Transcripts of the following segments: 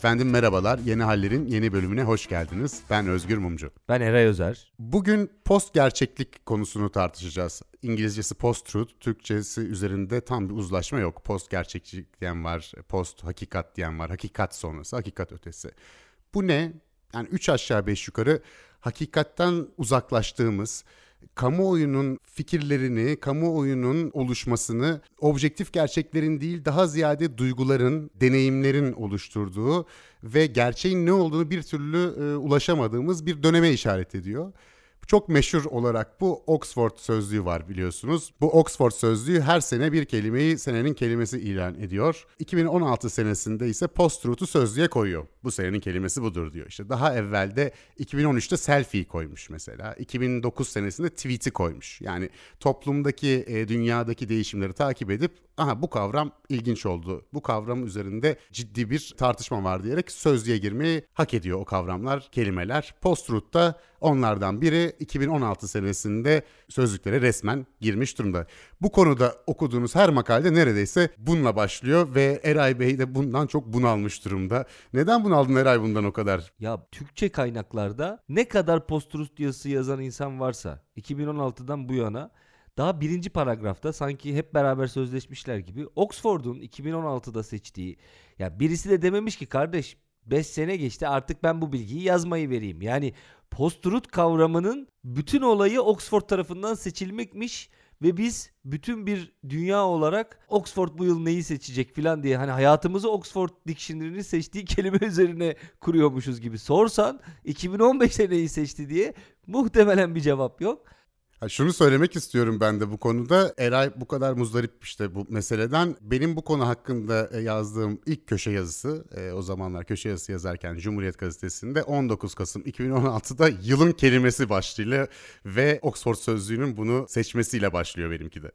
Efendim merhabalar. Yeni Haller'in yeni bölümüne hoş geldiniz. Ben Özgür Mumcu. Ben Eray Özer. Bugün post gerçeklik konusunu tartışacağız. İngilizcesi post truth, Türkçesi üzerinde tam bir uzlaşma yok. Post gerçeklik diyen var, post hakikat diyen var, hakikat sonrası, hakikat ötesi. Bu ne? Yani üç aşağı beş yukarı hakikatten uzaklaştığımız, kamuoyunun fikirlerini, kamuoyunun oluşmasını objektif gerçeklerin değil daha ziyade duyguların, deneyimlerin oluşturduğu ve gerçeğin ne olduğunu bir türlü e, ulaşamadığımız bir döneme işaret ediyor. Çok meşhur olarak bu Oxford sözlüğü var biliyorsunuz. Bu Oxford sözlüğü her sene bir kelimeyi senenin kelimesi ilan ediyor. 2016 senesinde ise post-truth'u sözlüğe koyuyor. Bu senenin kelimesi budur diyor. İşte daha evvelde 2013'te selfie koymuş mesela. 2009 senesinde tweet'i koymuş. Yani toplumdaki, e, dünyadaki değişimleri takip edip aha bu kavram ilginç oldu. Bu kavram üzerinde ciddi bir tartışma var diyerek sözlüğe girmeyi hak ediyor o kavramlar, kelimeler. Post-truth da onlardan biri 2016 senesinde sözlüklere resmen girmiş durumda. Bu konuda okuduğunuz her makalede neredeyse bununla başlıyor ve Eray Bey de bundan çok bunalmış durumda. Neden bunaldın Eray bundan o kadar? Ya Türkçe kaynaklarda ne kadar post-truth yazısı yazan insan varsa 2016'dan bu yana daha birinci paragrafta sanki hep beraber sözleşmişler gibi Oxford'un 2016'da seçtiği ya birisi de dememiş ki kardeş 5 sene geçti artık ben bu bilgiyi yazmayı vereyim. Yani post-truth kavramının bütün olayı Oxford tarafından seçilmekmiş ve biz bütün bir dünya olarak Oxford bu yıl neyi seçecek filan diye hani hayatımızı Oxford Dictionary'nin seçtiği kelime üzerine kuruyormuşuz gibi sorsan 2015'te neyi seçti diye muhtemelen bir cevap yok. Ha, şunu söylemek istiyorum ben de bu konuda. Eray bu kadar muzdarip işte bu meseleden. Benim bu konu hakkında e, yazdığım ilk köşe yazısı, e, o zamanlar köşe yazısı yazarken Cumhuriyet Gazetesi'nde 19 Kasım 2016'da yılın kelimesi başlığıyla ve Oxford Sözlüğü'nün bunu seçmesiyle başlıyor benimki de.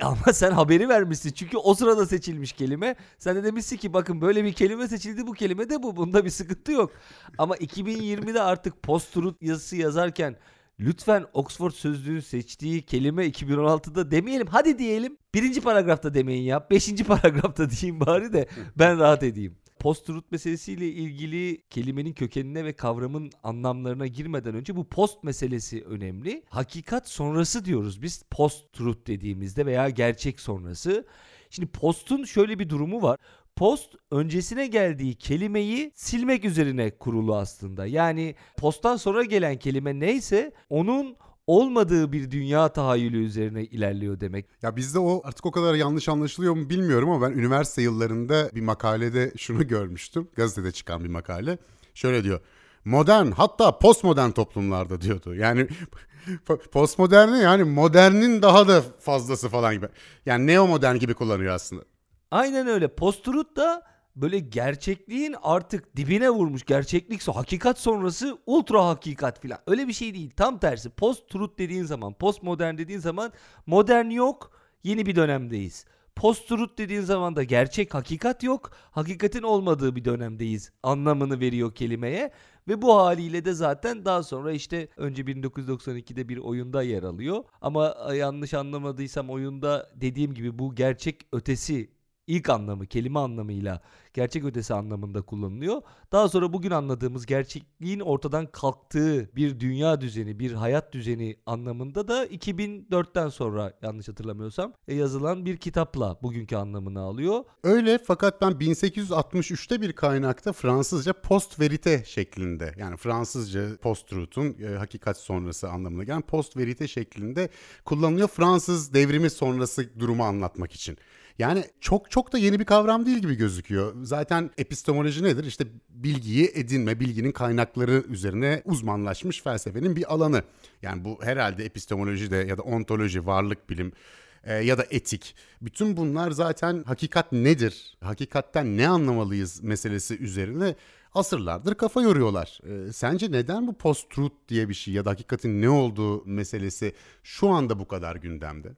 Ama sen haberi vermişsin çünkü o sırada seçilmiş kelime. Sen de demişsin ki bakın böyle bir kelime seçildi bu kelime de bu. Bunda bir sıkıntı yok. Ama 2020'de artık post-truth yazısı yazarken lütfen Oxford sözlüğün seçtiği kelime 2016'da demeyelim. Hadi diyelim. Birinci paragrafta demeyin ya. Beşinci paragrafta diyeyim bari de ben rahat edeyim. Post-truth meselesiyle ilgili kelimenin kökenine ve kavramın anlamlarına girmeden önce bu post meselesi önemli. Hakikat sonrası diyoruz biz post-truth dediğimizde veya gerçek sonrası. Şimdi postun şöyle bir durumu var. Post öncesine geldiği kelimeyi silmek üzerine kurulu aslında. Yani posttan sonra gelen kelime neyse onun olmadığı bir dünya tahayyülü üzerine ilerliyor demek. Ya bizde o artık o kadar yanlış anlaşılıyor mu bilmiyorum ama ben üniversite yıllarında bir makalede şunu görmüştüm. Gazetede çıkan bir makale. Şöyle diyor. Modern hatta postmodern toplumlarda diyordu. Yani postmoderne yani modernin daha da fazlası falan gibi. Yani neomodern gibi kullanıyor aslında. Aynen öyle. Post-truth da böyle gerçekliğin artık dibine vurmuş gerçeklik hakikat sonrası ultra hakikat filan. Öyle bir şey değil. Tam tersi. Post-truth dediğin zaman, postmodern dediğin zaman modern yok, yeni bir dönemdeyiz. Post-truth dediğin zaman da gerçek hakikat yok, hakikatin olmadığı bir dönemdeyiz anlamını veriyor kelimeye. Ve bu haliyle de zaten daha sonra işte önce 1992'de bir oyunda yer alıyor. Ama yanlış anlamadıysam oyunda dediğim gibi bu gerçek ötesi ilk anlamı kelime anlamıyla gerçek ötesi anlamında kullanılıyor. Daha sonra bugün anladığımız gerçekliğin ortadan kalktığı bir dünya düzeni, bir hayat düzeni anlamında da 2004'ten sonra yanlış hatırlamıyorsam e, yazılan bir kitapla bugünkü anlamını alıyor. Öyle fakat ben 1863'te bir kaynakta Fransızca post verite şeklinde yani Fransızca post truth'un e, hakikat sonrası anlamına gelen post verite şeklinde kullanılıyor Fransız devrimi sonrası durumu anlatmak için. Yani çok çok da yeni bir kavram değil gibi gözüküyor. Zaten epistemoloji nedir? İşte bilgiyi edinme, bilginin kaynakları üzerine uzmanlaşmış felsefenin bir alanı. Yani bu herhalde epistemoloji de ya da ontoloji, varlık bilim e, ya da etik. Bütün bunlar zaten hakikat nedir? Hakikatten ne anlamalıyız meselesi üzerine asırlardır kafa yoruyorlar. E, sence neden bu post-truth diye bir şey ya da hakikatin ne olduğu meselesi şu anda bu kadar gündemde?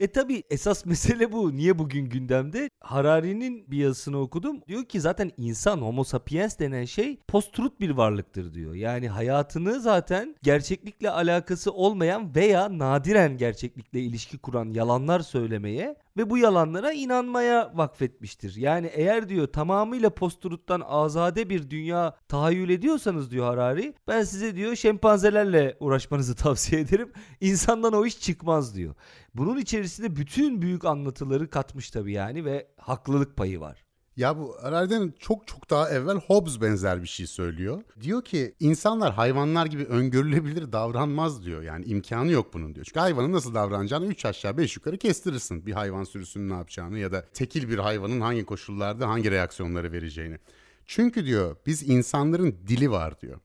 E tabi esas mesele bu. Niye bugün gündemde? Harari'nin bir yazısını okudum. Diyor ki zaten insan homo sapiens denen şey post-truth bir varlıktır diyor. Yani hayatını zaten gerçeklikle alakası olmayan veya nadiren gerçeklikle ilişki kuran yalanlar söylemeye ve bu yalanlara inanmaya vakfetmiştir. Yani eğer diyor tamamıyla posturuttan azade bir dünya tahayyül ediyorsanız diyor Harari ben size diyor şempanzelerle uğraşmanızı tavsiye ederim. İnsandan o iş çıkmaz diyor. Bunun içerisinde bütün büyük anlatıları katmış tabii yani ve haklılık payı var. Ya bu Harari'den çok çok daha evvel Hobbes benzer bir şey söylüyor. Diyor ki insanlar hayvanlar gibi öngörülebilir davranmaz diyor. Yani imkanı yok bunun diyor. Çünkü hayvanın nasıl davranacağını 3 aşağı 5 yukarı kestirirsin. Bir hayvan sürüsünün ne yapacağını ya da tekil bir hayvanın hangi koşullarda hangi reaksiyonları vereceğini. Çünkü diyor biz insanların dili var diyor.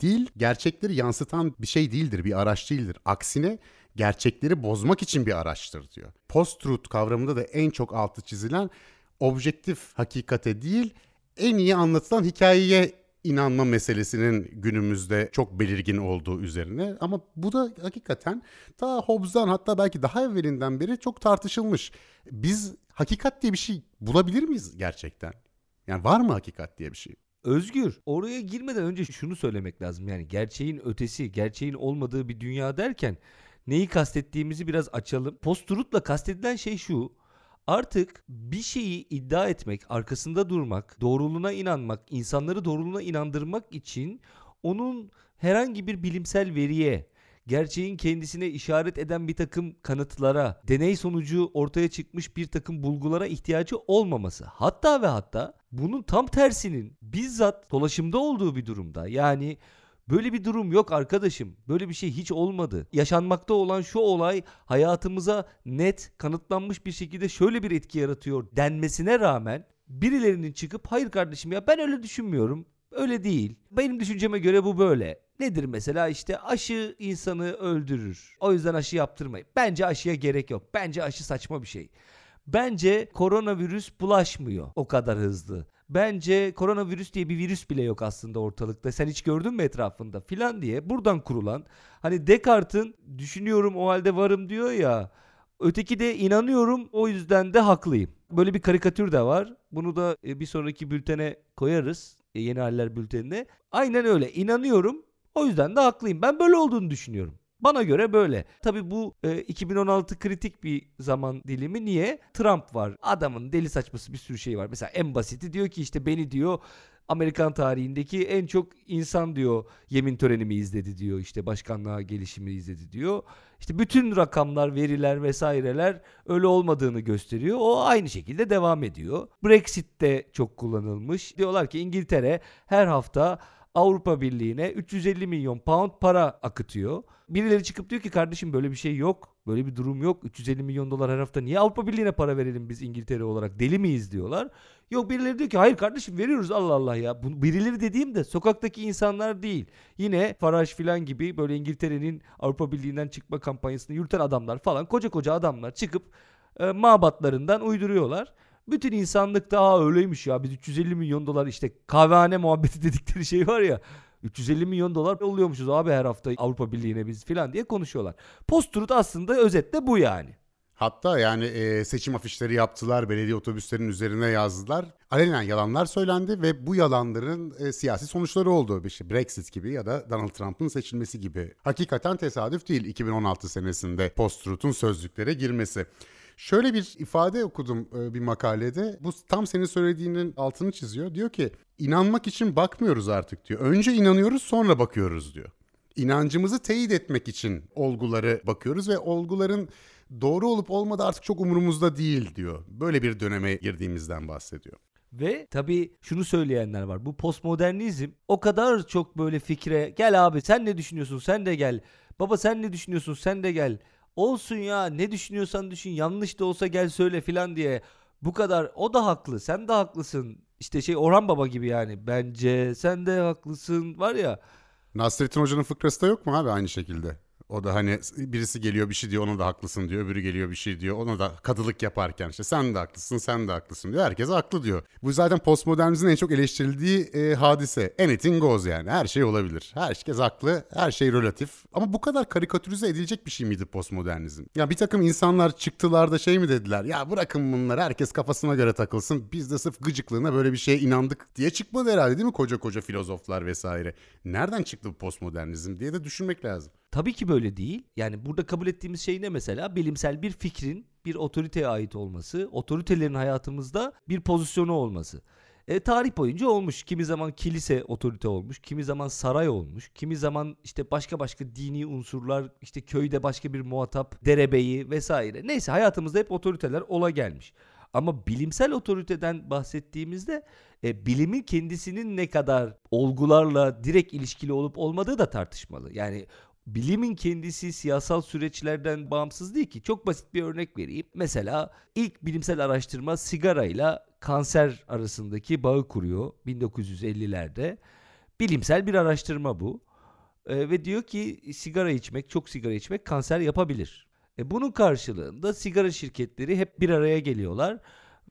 Dil gerçekleri yansıtan bir şey değildir, bir araç değildir. Aksine gerçekleri bozmak için bir araçtır diyor. Post-truth kavramında da en çok altı çizilen objektif hakikate değil, en iyi anlatılan hikayeye inanma meselesinin günümüzde çok belirgin olduğu üzerine ama bu da hakikaten ta Hobbes'dan hatta belki daha evvelinden beri çok tartışılmış. Biz hakikat diye bir şey bulabilir miyiz gerçekten? Yani var mı hakikat diye bir şey? Özgür oraya girmeden önce şunu söylemek lazım. Yani gerçeğin ötesi, gerçeğin olmadığı bir dünya derken neyi kastettiğimizi biraz açalım. Post-truth'la kastedilen şey şu. Artık bir şeyi iddia etmek, arkasında durmak, doğruluğuna inanmak, insanları doğruluğuna inandırmak için onun herhangi bir bilimsel veriye, gerçeğin kendisine işaret eden bir takım kanıtlara, deney sonucu ortaya çıkmış bir takım bulgulara ihtiyacı olmaması. Hatta ve hatta bunun tam tersinin bizzat dolaşımda olduğu bir durumda. Yani Böyle bir durum yok arkadaşım. Böyle bir şey hiç olmadı. Yaşanmakta olan şu olay hayatımıza net kanıtlanmış bir şekilde şöyle bir etki yaratıyor denmesine rağmen birilerinin çıkıp hayır kardeşim ya ben öyle düşünmüyorum. Öyle değil. Benim düşünceme göre bu böyle. Nedir mesela işte aşı insanı öldürür. O yüzden aşı yaptırmayın. Bence aşıya gerek yok. Bence aşı saçma bir şey. Bence koronavirüs bulaşmıyor o kadar hızlı. Bence koronavirüs diye bir virüs bile yok aslında ortalıkta. Sen hiç gördün mü etrafında filan diye buradan kurulan hani Descartes'in düşünüyorum o halde varım diyor ya. Öteki de inanıyorum o yüzden de haklıyım. Böyle bir karikatür de var. Bunu da e, bir sonraki bültene koyarız. E, yeni haller bültenine. Aynen öyle. İnanıyorum. O yüzden de haklıyım. Ben böyle olduğunu düşünüyorum. Bana göre böyle. Tabi bu e, 2016 kritik bir zaman dilimi. Niye? Trump var. Adamın deli saçması bir sürü şey var. Mesela en basiti diyor ki işte beni diyor Amerikan tarihindeki en çok insan diyor yemin törenimi izledi diyor. İşte başkanlığa gelişimi izledi diyor. İşte bütün rakamlar, veriler vesaireler öyle olmadığını gösteriyor. O aynı şekilde devam ediyor. Brexit de çok kullanılmış. Diyorlar ki İngiltere her hafta Avrupa Birliği'ne 350 milyon pound para akıtıyor. Birileri çıkıp diyor ki kardeşim böyle bir şey yok. Böyle bir durum yok. 350 milyon dolar her hafta niye Avrupa Birliği'ne para verelim biz İngiltere olarak? Deli miyiz diyorlar. Yok birileri diyor ki hayır kardeşim veriyoruz Allah Allah ya. Bu, birileri dediğim de sokaktaki insanlar değil. Yine Farage filan gibi böyle İngiltere'nin Avrupa Birliği'nden çıkma kampanyasını yürüten adamlar falan koca koca adamlar çıkıp e, mabatlarından uyduruyorlar. Bütün insanlık da öyleymiş ya biz 350 milyon dolar işte kahvehane muhabbeti dedikleri şey var ya 350 milyon dolar oluyormuşuz abi her hafta Avrupa Birliği'ne biz filan diye konuşuyorlar. Post-truth aslında özetle bu yani. Hatta yani e, seçim afişleri yaptılar, belediye otobüslerinin üzerine yazdılar. Alenen yalanlar söylendi ve bu yalanların e, siyasi sonuçları oldu. İşte Brexit gibi ya da Donald Trump'ın seçilmesi gibi. Hakikaten tesadüf değil 2016 senesinde post-truth'un sözlüklere girmesi. Şöyle bir ifade okudum e, bir makalede. Bu tam senin söylediğinin altını çiziyor. Diyor ki inanmak için bakmıyoruz artık diyor. Önce inanıyoruz sonra bakıyoruz diyor. İnancımızı teyit etmek için olguları bakıyoruz ve olguların doğru olup olmadığı artık çok umurumuzda değil diyor. Böyle bir döneme girdiğimizden bahsediyor. Ve tabii şunu söyleyenler var. Bu postmodernizm o kadar çok böyle fikre gel abi sen ne düşünüyorsun sen de gel. Baba sen ne düşünüyorsun sen de gel. Olsun ya ne düşünüyorsan düşün yanlış da olsa gel söyle filan diye. Bu kadar o da haklı sen de haklısın. İşte şey Orhan Baba gibi yani bence sen de haklısın var ya. Nasrettin Hoca'nın fıkrası da yok mu abi aynı şekilde? O da hani birisi geliyor bir şey diyor ona da haklısın diyor. Öbürü geliyor bir şey diyor ona da kadılık yaparken işte sen de haklısın sen de haklısın diyor. Herkes haklı diyor. Bu zaten postmodernizmin en çok eleştirildiği e, hadise. Anything goes yani her şey olabilir. Herkes haklı her şey relatif. Ama bu kadar karikatürize edilecek bir şey miydi postmodernizm? Ya bir takım insanlar çıktılar da şey mi dediler? Ya bırakın bunları herkes kafasına göre takılsın. Biz de sırf gıcıklığına böyle bir şeye inandık diye çıkmadı herhalde değil mi koca koca filozoflar vesaire. Nereden çıktı bu postmodernizm diye de düşünmek lazım. Tabii ki böyle değil. Yani burada kabul ettiğimiz şey ne mesela? Bilimsel bir fikrin bir otoriteye ait olması, otoritelerin hayatımızda bir pozisyonu olması. E, tarih boyunca olmuş. Kimi zaman kilise otorite olmuş, kimi zaman saray olmuş, kimi zaman işte başka başka dini unsurlar, işte köyde başka bir muhatap, derebeyi vesaire. Neyse hayatımızda hep otoriteler ola gelmiş. Ama bilimsel otoriteden bahsettiğimizde e, bilimin kendisinin ne kadar olgularla direkt ilişkili olup olmadığı da tartışmalı. Yani bilimin kendisi siyasal süreçlerden bağımsız değil ki. Çok basit bir örnek vereyim. Mesela ilk bilimsel araştırma sigarayla kanser arasındaki bağı kuruyor 1950'lerde. Bilimsel bir araştırma bu. E, ve diyor ki sigara içmek, çok sigara içmek kanser yapabilir. E, bunun karşılığında sigara şirketleri hep bir araya geliyorlar.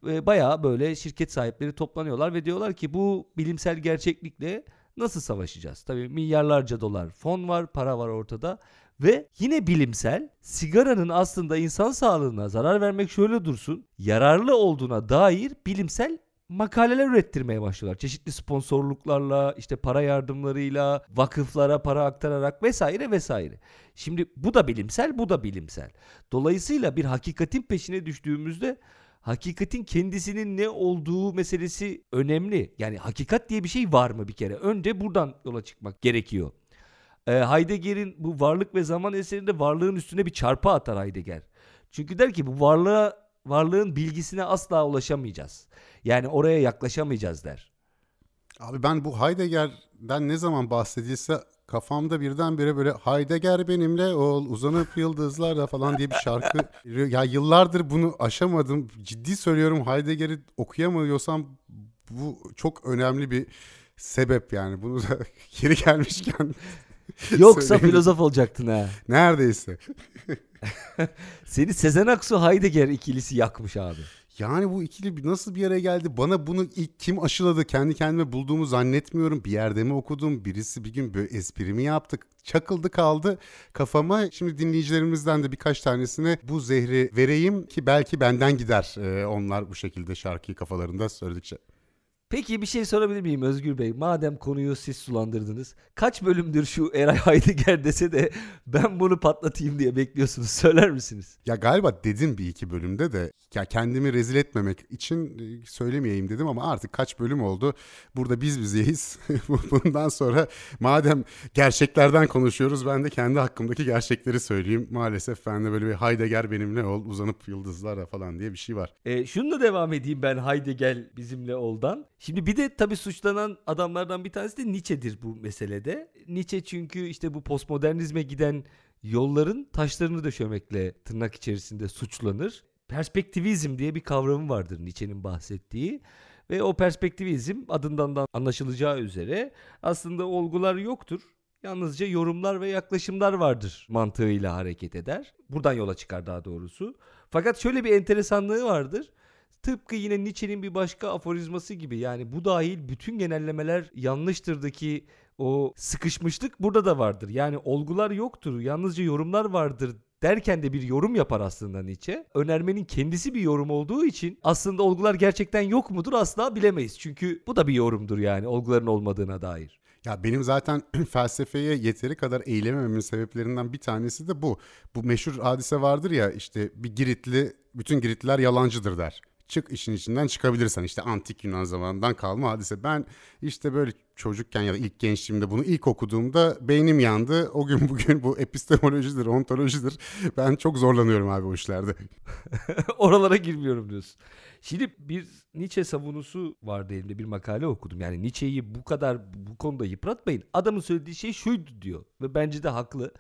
E, bayağı böyle şirket sahipleri toplanıyorlar ve diyorlar ki bu bilimsel gerçeklikle nasıl savaşacağız? Tabii milyarlarca dolar fon var, para var ortada. Ve yine bilimsel sigaranın aslında insan sağlığına zarar vermek şöyle dursun yararlı olduğuna dair bilimsel makaleler ürettirmeye başlıyorlar. Çeşitli sponsorluklarla, işte para yardımlarıyla, vakıflara para aktararak vesaire vesaire. Şimdi bu da bilimsel, bu da bilimsel. Dolayısıyla bir hakikatin peşine düştüğümüzde hakikatin kendisinin ne olduğu meselesi önemli. Yani hakikat diye bir şey var mı bir kere? Önce buradan yola çıkmak gerekiyor. E, Heidegger'in bu varlık ve zaman eserinde varlığın üstüne bir çarpı atar Heidegger. Çünkü der ki bu varlığa varlığın bilgisine asla ulaşamayacağız. Yani oraya yaklaşamayacağız der. Abi ben bu Heidegger'den ne zaman bahsedilse kafamda birdenbire böyle Heidegger benimle ol uzanıp yıldızlarda falan diye bir şarkı. ya yıllardır bunu aşamadım. Ciddi söylüyorum Heidegger'i okuyamıyorsam bu çok önemli bir sebep yani. Bunu da geri gelmişken Yoksa filozof olacaktın ha. Neredeyse. Seni Sezen Aksu Heidegger ikilisi yakmış abi. Yani bu ikili nasıl bir yere geldi? Bana bunu ilk kim aşıladı? Kendi kendime bulduğumu zannetmiyorum. Bir yerde mi okudum? Birisi bir gün böyle esprimi yaptık. Çakıldı kaldı kafama. Şimdi dinleyicilerimizden de birkaç tanesine bu zehri vereyim ki belki benden gider. Onlar bu şekilde şarkıyı kafalarında söyledikçe. Peki bir şey sorabilir miyim Özgür Bey? Madem konuyu siz sulandırdınız. Kaç bölümdür şu Eray Heidegger dese de ben bunu patlatayım diye bekliyorsunuz. Söyler misiniz? Ya galiba dedim bir iki bölümde de ya kendimi rezil etmemek için e, söylemeyeyim dedim ama artık kaç bölüm oldu. Burada biz bizeyiz. Bundan sonra madem gerçeklerden konuşuyoruz ben de kendi hakkımdaki gerçekleri söyleyeyim. Maalesef bende böyle bir Heidegger benimle ol uzanıp yıldızlara falan diye bir şey var. E, şunu devam edeyim ben Heidegger bizimle oldan. Şimdi bir de tabii suçlanan adamlardan bir tanesi de Nietzsche'dir bu meselede. Nietzsche çünkü işte bu postmodernizme giden yolların taşlarını döşemekle tırnak içerisinde suçlanır. Perspektivizm diye bir kavramı vardır Nietzsche'nin bahsettiği. Ve o perspektivizm adından da anlaşılacağı üzere aslında olgular yoktur. Yalnızca yorumlar ve yaklaşımlar vardır mantığıyla hareket eder. Buradan yola çıkar daha doğrusu. Fakat şöyle bir enteresanlığı vardır. Tıpkı yine Nietzsche'nin bir başka aforizması gibi yani bu dahil bütün genellemeler yanlıştırdaki o sıkışmışlık burada da vardır. Yani olgular yoktur, yalnızca yorumlar vardır derken de bir yorum yapar aslında Nietzsche. Önermenin kendisi bir yorum olduğu için aslında olgular gerçekten yok mudur asla bilemeyiz. Çünkü bu da bir yorumdur yani olguların olmadığına dair. Ya benim zaten felsefeye yeteri kadar eğilemememin sebeplerinden bir tanesi de bu. Bu meşhur hadise vardır ya işte bir Giritli bütün Giritliler yalancıdır der çık işin içinden çıkabilirsen işte antik Yunan zamanından kalma hadise. Ben işte böyle çocukken ya da ilk gençliğimde bunu ilk okuduğumda beynim yandı. O gün bugün bu epistemolojidir, ontolojidir. Ben çok zorlanıyorum abi o işlerde. Oralara girmiyorum diyorsun. Şimdi bir Nietzsche savunusu vardı elimde bir makale okudum. Yani Nietzsche'yi bu kadar bu konuda yıpratmayın. Adamın söylediği şey şuydu diyor ve bence de haklı.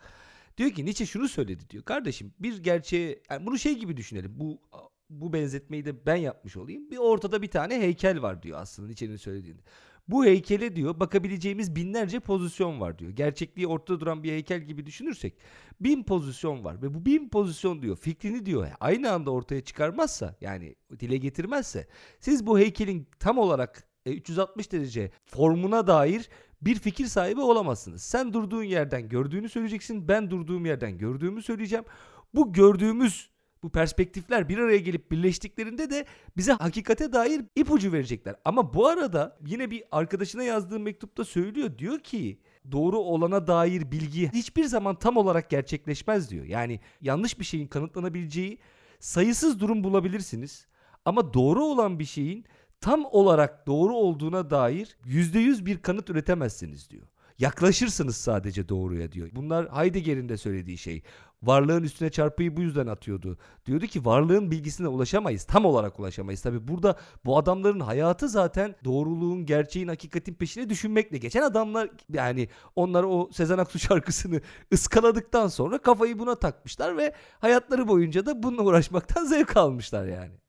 Diyor ki Nietzsche şunu söyledi diyor. Kardeşim bir gerçeğe yani bunu şey gibi düşünelim. Bu bu benzetmeyi de ben yapmış olayım. Bir ortada bir tane heykel var diyor aslında içerinin söylediğinde. Bu heykele diyor bakabileceğimiz binlerce pozisyon var diyor. Gerçekliği ortada duran bir heykel gibi düşünürsek bin pozisyon var ve bu bin pozisyon diyor fikrini diyor aynı anda ortaya çıkarmazsa yani dile getirmezse siz bu heykelin tam olarak 360 e, derece formuna dair bir fikir sahibi olamazsınız. Sen durduğun yerden gördüğünü söyleyeceksin. Ben durduğum yerden gördüğümü söyleyeceğim. Bu gördüğümüz bu perspektifler bir araya gelip birleştiklerinde de bize hakikate dair ipucu verecekler. Ama bu arada yine bir arkadaşına yazdığı mektupta söylüyor. Diyor ki doğru olana dair bilgi hiçbir zaman tam olarak gerçekleşmez diyor. Yani yanlış bir şeyin kanıtlanabileceği sayısız durum bulabilirsiniz. Ama doğru olan bir şeyin tam olarak doğru olduğuna dair %100 bir kanıt üretemezsiniz diyor. Yaklaşırsınız sadece doğruya diyor. Bunlar Heidegger'in de söylediği şey. Varlığın üstüne çarpıyı bu yüzden atıyordu. Diyordu ki varlığın bilgisine ulaşamayız. Tam olarak ulaşamayız. Tabi burada bu adamların hayatı zaten doğruluğun, gerçeğin, hakikatin peşine düşünmekle geçen adamlar yani onlar o Sezen Aksu şarkısını ıskaladıktan sonra kafayı buna takmışlar ve hayatları boyunca da bununla uğraşmaktan zevk almışlar yani.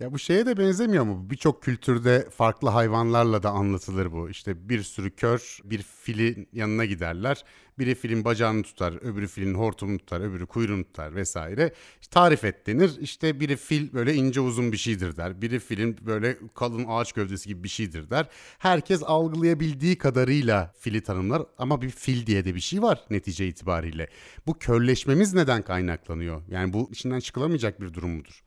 Ya bu şeye de benzemiyor mu? Birçok kültürde farklı hayvanlarla da anlatılır bu. İşte bir sürü kör bir filin yanına giderler. Biri filin bacağını tutar, öbürü filin hortumunu tutar, öbürü kuyruğunu tutar vesaire. İşte tarif et denir. İşte biri fil böyle ince uzun bir şeydir der. Biri filin böyle kalın ağaç gövdesi gibi bir şeydir der. Herkes algılayabildiği kadarıyla fili tanımlar ama bir fil diye de bir şey var netice itibariyle. Bu körleşmemiz neden kaynaklanıyor? Yani bu içinden çıkılamayacak bir durum mudur?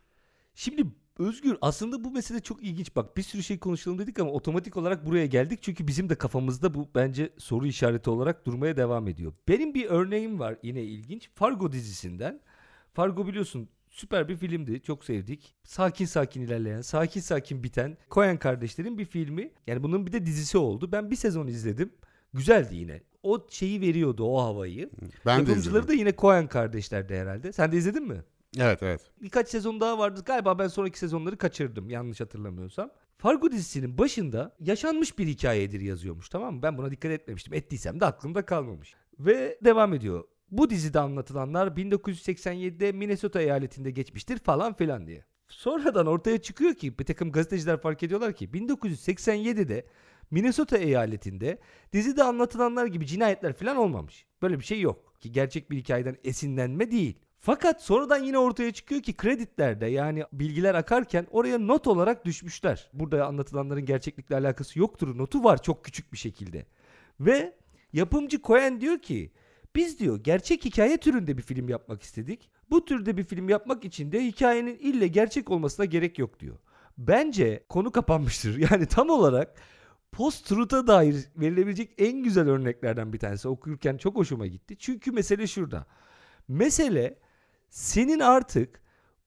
Şimdi Özgür aslında bu mesele çok ilginç. Bak bir sürü şey konuşalım dedik ama otomatik olarak buraya geldik. Çünkü bizim de kafamızda bu bence soru işareti olarak durmaya devam ediyor. Benim bir örneğim var yine ilginç. Fargo dizisinden. Fargo biliyorsun süper bir filmdi. Çok sevdik. Sakin sakin ilerleyen, sakin sakin biten Coen kardeşlerin bir filmi. Yani bunun bir de dizisi oldu. Ben bir sezon izledim. Güzeldi yine. O şeyi veriyordu o havayı. Ben de Yapımcıları izledim. da yine Coen kardeşlerdi herhalde. Sen de izledin mi? Evet evet. birkaç sezon daha vardı. Galiba ben sonraki sezonları kaçırdım yanlış hatırlamıyorsam. Fargo dizisinin başında yaşanmış bir hikayedir yazıyormuş tamam mı? Ben buna dikkat etmemiştim. Ettiysem de aklımda kalmamış. Ve devam ediyor. Bu dizide anlatılanlar 1987'de Minnesota eyaletinde geçmiştir falan filan diye. Sonradan ortaya çıkıyor ki bir takım gazeteciler fark ediyorlar ki 1987'de Minnesota eyaletinde dizide anlatılanlar gibi cinayetler falan olmamış. Böyle bir şey yok. Ki gerçek bir hikayeden esinlenme değil. Fakat sonradan yine ortaya çıkıyor ki kreditlerde yani bilgiler akarken oraya not olarak düşmüşler. Burada anlatılanların gerçeklikle alakası yoktur. Notu var çok küçük bir şekilde. Ve yapımcı Cohen diyor ki biz diyor gerçek hikaye türünde bir film yapmak istedik. Bu türde bir film yapmak için de hikayenin ille gerçek olmasına gerek yok diyor. Bence konu kapanmıştır. Yani tam olarak post-truth'a dair verilebilecek en güzel örneklerden bir tanesi. Okurken çok hoşuma gitti. Çünkü mesele şurada. Mesele senin artık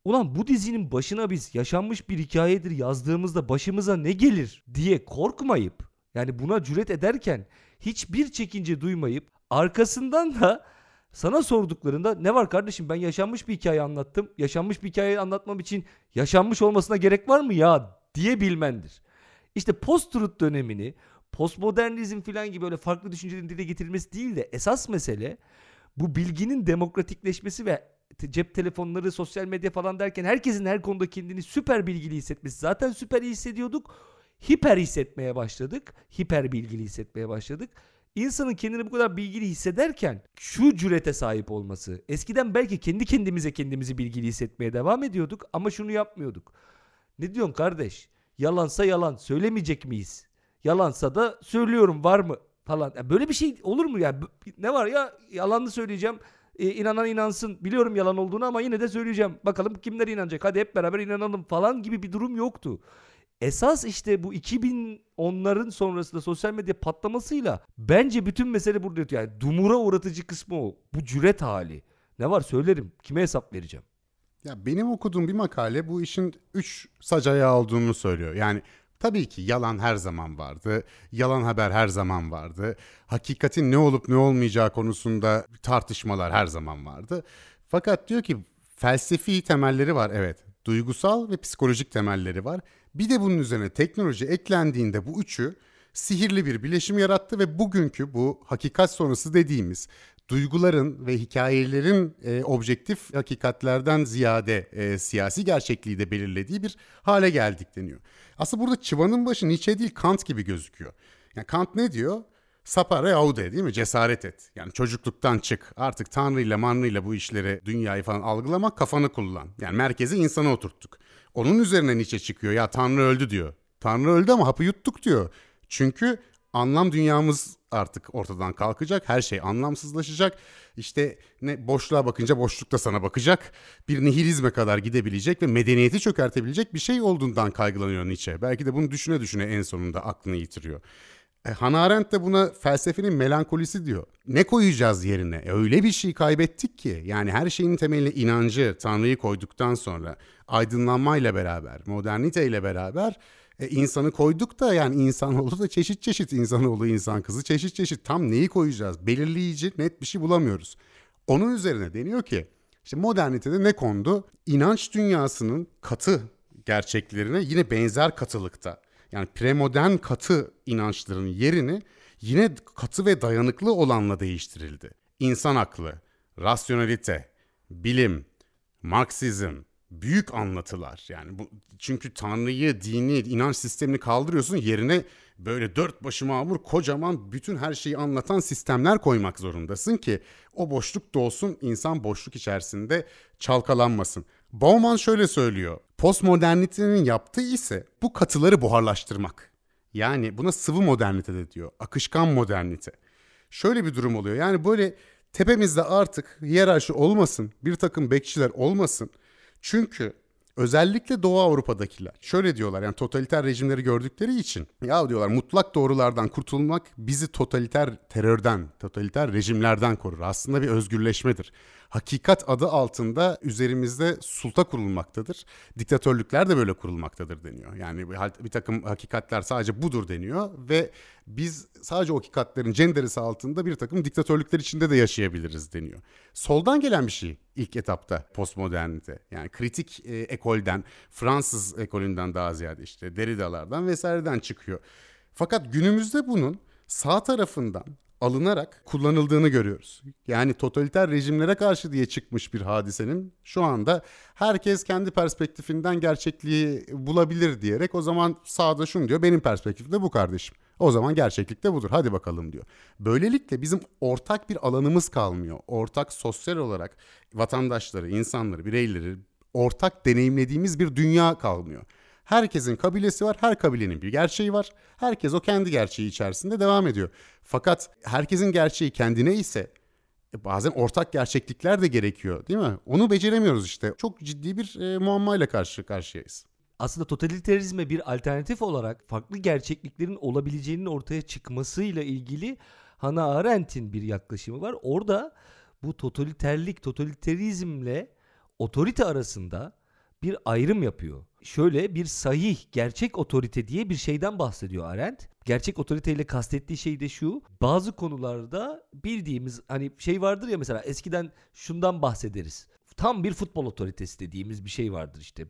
ulan bu dizinin başına biz yaşanmış bir hikayedir yazdığımızda başımıza ne gelir diye korkmayıp yani buna cüret ederken hiçbir çekince duymayıp arkasından da sana sorduklarında ne var kardeşim ben yaşanmış bir hikaye anlattım. Yaşanmış bir hikaye anlatmam için yaşanmış olmasına gerek var mı ya diye bilmendir. İşte post-truth dönemini postmodernizm falan gibi öyle farklı düşüncelerin dile getirilmesi değil de esas mesele bu bilginin demokratikleşmesi ve cep telefonları, sosyal medya falan derken herkesin her konuda kendini süper bilgili hissetmesi. Zaten süper hissediyorduk. Hiper hissetmeye başladık. Hiper bilgili hissetmeye başladık. İnsanın kendini bu kadar bilgili hissederken şu cürete sahip olması. Eskiden belki kendi kendimize kendimizi bilgili hissetmeye devam ediyorduk ama şunu yapmıyorduk. Ne diyorsun kardeş? Yalansa yalan söylemeyecek miyiz? Yalansa da söylüyorum var mı? Falan. Ya böyle bir şey olur mu ya? B- Ne var ya yalanını söyleyeceğim. E, inanan inansın. Biliyorum yalan olduğunu ama yine de söyleyeceğim. Bakalım kimler inanacak? Hadi hep beraber inanalım falan gibi bir durum yoktu. Esas işte bu 2010'ların sonrasında sosyal medya patlamasıyla bence bütün mesele burada yatıyor. Yani dumura uğratıcı kısmı o. Bu cüret hali. Ne var söylerim. Kime hesap vereceğim? Ya benim okuduğum bir makale bu işin üç sac ayağı olduğunu söylüyor. Yani tabii ki yalan her zaman vardı. Yalan haber her zaman vardı. Hakikatin ne olup ne olmayacağı konusunda tartışmalar her zaman vardı. Fakat diyor ki felsefi temelleri var evet. Duygusal ve psikolojik temelleri var. Bir de bunun üzerine teknoloji eklendiğinde bu üçü sihirli bir bileşim yarattı ve bugünkü bu hakikat sonrası dediğimiz duyguların ve hikayelerin e, objektif hakikatlerden ziyade e, siyasi gerçekliği de belirlediği bir hale geldik deniyor. Aslında burada çıvanın başı Nietzsche değil Kant gibi gözüküyor. Yani Kant ne diyor? Sapare aude değil mi? Cesaret et. Yani çocukluktan çık. Artık Tanrı'yla Manrı'yla bu işleri, dünyayı falan algılamak kafanı kullan. Yani merkeze insanı oturttuk. Onun üzerine Nietzsche çıkıyor. Ya Tanrı öldü diyor. Tanrı öldü ama hapı yuttuk diyor. Çünkü anlam dünyamız artık ortadan kalkacak. Her şey anlamsızlaşacak. İşte ne boşluğa bakınca boşlukta sana bakacak. Bir nihilizme kadar gidebilecek ve medeniyeti çökertebilecek bir şey olduğundan kaygılanıyor Nietzsche. Belki de bunu düşüne düşüne en sonunda aklını yitiriyor. E, Hannah Arendt de buna felsefenin melankolisi diyor. Ne koyacağız yerine? E, öyle bir şey kaybettik ki. Yani her şeyin temeline inancı, Tanrı'yı koyduktan sonra aydınlanmayla beraber, moderniteyle beraber e, insanı koyduk da yani insanoğlu da çeşit çeşit insanoğlu, insan kızı çeşit çeşit. Tam neyi koyacağız? Belirleyici net bir şey bulamıyoruz. Onun üzerine deniyor ki işte modernitede ne kondu? İnanç dünyasının katı gerçeklerine yine benzer katılıkta. Yani premodern katı inançların yerini yine katı ve dayanıklı olanla değiştirildi. İnsan aklı, rasyonalite, bilim, Marksizm, büyük anlatılar. Yani bu çünkü Tanrı'yı, dini, inanç sistemini kaldırıyorsun yerine böyle dört başı mamur kocaman bütün her şeyi anlatan sistemler koymak zorundasın ki o boşluk dolsun insan boşluk içerisinde çalkalanmasın. Bauman şöyle söylüyor. Postmodernitenin yaptığı ise bu katıları buharlaştırmak. Yani buna sıvı modernite de diyor. Akışkan modernite. Şöyle bir durum oluyor. Yani böyle tepemizde artık hiyerarşi olmasın, bir takım bekçiler olmasın. Çünkü özellikle Doğu Avrupa'dakiler şöyle diyorlar yani totaliter rejimleri gördükleri için ya diyorlar mutlak doğrulardan kurtulmak bizi totaliter terörden, totaliter rejimlerden korur. Aslında bir özgürleşmedir hakikat adı altında üzerimizde sulta kurulmaktadır. Diktatörlükler de böyle kurulmaktadır deniyor. Yani bir, takım hakikatler sadece budur deniyor ve biz sadece o hakikatlerin cenderesi altında bir takım diktatörlükler içinde de yaşayabiliriz deniyor. Soldan gelen bir şey ilk etapta postmodernite. Yani kritik e, ekolden, Fransız ekolünden daha ziyade işte Derrida'lardan vesaireden çıkıyor. Fakat günümüzde bunun sağ tarafından alınarak kullanıldığını görüyoruz. Yani totaliter rejimlere karşı diye çıkmış bir hadisenin şu anda herkes kendi perspektifinden gerçekliği bulabilir diyerek o zaman sağda şunu diyor benim perspektifimde bu kardeşim. O zaman gerçeklik de budur hadi bakalım diyor. Böylelikle bizim ortak bir alanımız kalmıyor. Ortak sosyal olarak vatandaşları, insanları, bireyleri ortak deneyimlediğimiz bir dünya kalmıyor. Herkesin kabilesi var, her kabilenin bir gerçeği var. Herkes o kendi gerçeği içerisinde devam ediyor. Fakat herkesin gerçeği kendine ise e, bazen ortak gerçeklikler de gerekiyor değil mi? Onu beceremiyoruz işte. Çok ciddi bir e, muammayla karşı karşıyayız. Aslında totaliterizme bir alternatif olarak farklı gerçekliklerin olabileceğinin ortaya çıkmasıyla ilgili Hannah Arendt'in bir yaklaşımı var. Orada bu totaliterlik, totaliterizmle otorite arasında bir ayrım yapıyor. Şöyle bir sahih, gerçek otorite diye bir şeyden bahsediyor Arendt. Gerçek otoriteyle kastettiği şey de şu. Bazı konularda bildiğimiz hani şey vardır ya mesela eskiden şundan bahsederiz. Tam bir futbol otoritesi dediğimiz bir şey vardır işte.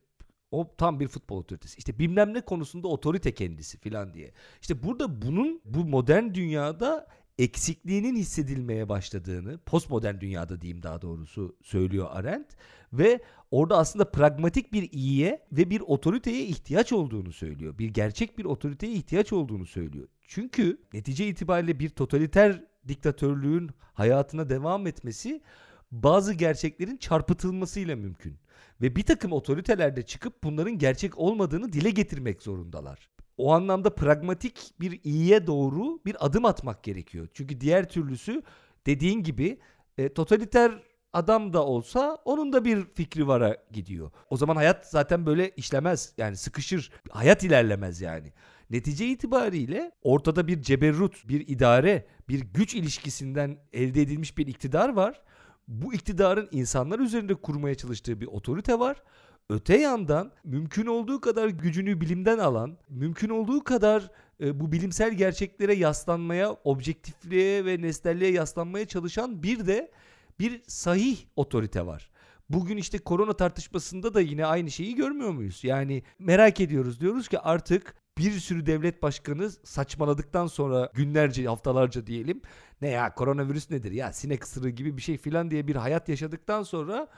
O tam bir futbol otoritesi. İşte bilmem ne konusunda otorite kendisi filan diye. İşte burada bunun bu modern dünyada eksikliğinin hissedilmeye başladığını, postmodern dünyada diyeyim daha doğrusu söylüyor Arendt ve orada aslında pragmatik bir iyiye ve bir otoriteye ihtiyaç olduğunu söylüyor. Bir gerçek bir otoriteye ihtiyaç olduğunu söylüyor. Çünkü netice itibariyle bir totaliter diktatörlüğün hayatına devam etmesi bazı gerçeklerin çarpıtılmasıyla mümkün. Ve bir takım otoritelerde çıkıp bunların gerçek olmadığını dile getirmek zorundalar. O anlamda pragmatik bir iyiye doğru bir adım atmak gerekiyor. Çünkü diğer türlüsü dediğin gibi e, totaliter adam da olsa onun da bir fikri vara gidiyor. O zaman hayat zaten böyle işlemez. Yani sıkışır. Hayat ilerlemez yani. Netice itibariyle ortada bir ceberrut, bir idare, bir güç ilişkisinden elde edilmiş bir iktidar var. Bu iktidarın insanlar üzerinde kurmaya çalıştığı bir otorite var. Öte yandan mümkün olduğu kadar gücünü bilimden alan, mümkün olduğu kadar e, bu bilimsel gerçeklere yaslanmaya, objektifliğe ve nesnelliğe yaslanmaya çalışan bir de bir sahih otorite var. Bugün işte korona tartışmasında da yine aynı şeyi görmüyor muyuz? Yani merak ediyoruz diyoruz ki artık bir sürü devlet başkanı saçmaladıktan sonra günlerce haftalarca diyelim ne ya koronavirüs nedir ya sinek ısırığı gibi bir şey filan diye bir hayat yaşadıktan sonra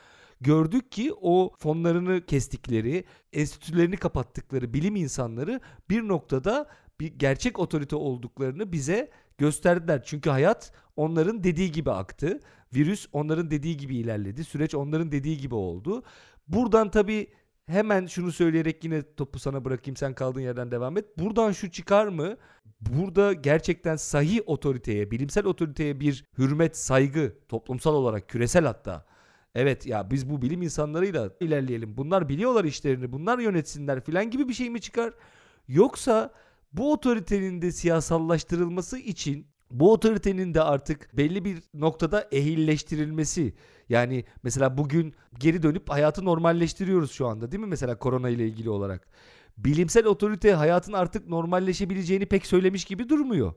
gördük ki o fonlarını kestikleri, enstitülerini kapattıkları bilim insanları bir noktada bir gerçek otorite olduklarını bize gösterdiler. Çünkü hayat onların dediği gibi aktı. Virüs onların dediği gibi ilerledi. Süreç onların dediği gibi oldu. Buradan tabii hemen şunu söyleyerek yine topu sana bırakayım sen kaldığın yerden devam et. Buradan şu çıkar mı? Burada gerçekten sahih otoriteye, bilimsel otoriteye bir hürmet, saygı toplumsal olarak küresel hatta Evet ya biz bu bilim insanlarıyla ilerleyelim. Bunlar biliyorlar işlerini. Bunlar yönetsinler filan gibi bir şey mi çıkar? Yoksa Bu otoritenin de siyasallaştırılması için bu otoritenin de artık belli bir noktada ehilleştirilmesi. Yani mesela bugün geri dönüp hayatı normalleştiriyoruz şu anda değil mi? Mesela korona ile ilgili olarak. Bilimsel otorite hayatın artık normalleşebileceğini pek söylemiş gibi durmuyor.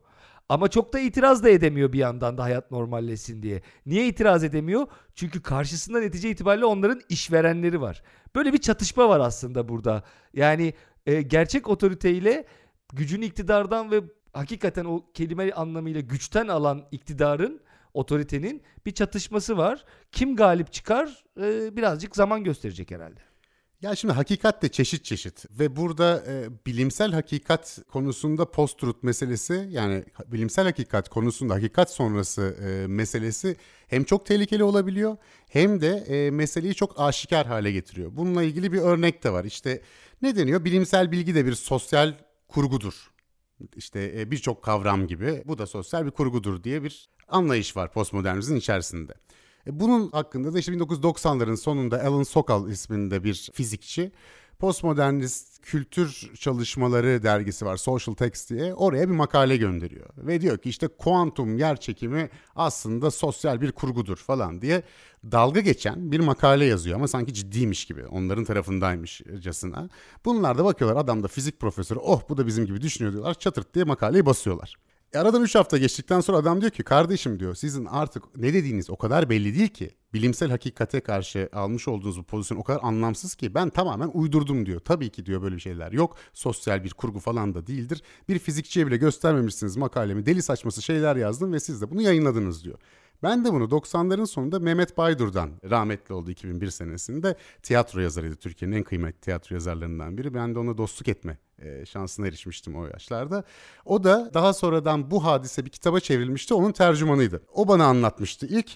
Ama çok da itiraz da edemiyor bir yandan da hayat normalleşsin diye. Niye itiraz edemiyor? Çünkü karşısında netice itibariyle onların işverenleri var. Böyle bir çatışma var aslında burada. Yani e, gerçek otoriteyle gücün iktidardan ve hakikaten o kelime anlamıyla güçten alan iktidarın otoritenin bir çatışması var. Kim galip çıkar e, birazcık zaman gösterecek herhalde. Ya şimdi hakikat de çeşit çeşit ve burada e, bilimsel hakikat konusunda post-truth meselesi yani bilimsel hakikat konusunda hakikat sonrası e, meselesi hem çok tehlikeli olabiliyor hem de e, meseleyi çok aşikar hale getiriyor. Bununla ilgili bir örnek de var. İşte ne deniyor? Bilimsel bilgi de bir sosyal kurgudur. İşte e, birçok kavram gibi bu da sosyal bir kurgudur diye bir anlayış var postmodernizmin içerisinde. E, bunun hakkında da işte 1990'ların sonunda Alan Sokal isminde bir fizikçi postmodernist kültür çalışmaları dergisi var Social Text diye oraya bir makale gönderiyor. Ve diyor ki işte kuantum yer çekimi aslında sosyal bir kurgudur falan diye dalga geçen bir makale yazıyor ama sanki ciddiymiş gibi onların tarafındaymışcasına. Bunlar da bakıyorlar adam da fizik profesörü oh bu da bizim gibi düşünüyor diyorlar çatırt diye makaleyi basıyorlar. E, aradan 3 hafta geçtikten sonra adam diyor ki kardeşim diyor sizin artık ne dediğiniz o kadar belli değil ki. Bilimsel hakikate karşı almış olduğunuz bu pozisyon o kadar anlamsız ki ben tamamen uydurdum diyor. Tabii ki diyor böyle şeyler yok. Sosyal bir kurgu falan da değildir. Bir fizikçiye bile göstermemişsiniz makalemi. Deli saçması şeyler yazdım ve siz de bunu yayınladınız diyor. Ben de bunu 90'ların sonunda Mehmet Baydur'dan rahmetli oldu 2001 senesinde tiyatro yazarıydı. Türkiye'nin en kıymetli tiyatro yazarlarından biri. Ben de ona dostluk etme e, şansına erişmiştim o yaşlarda. O da daha sonradan bu hadise bir kitaba çevrilmişti. Onun tercümanıydı. O bana anlatmıştı ilk.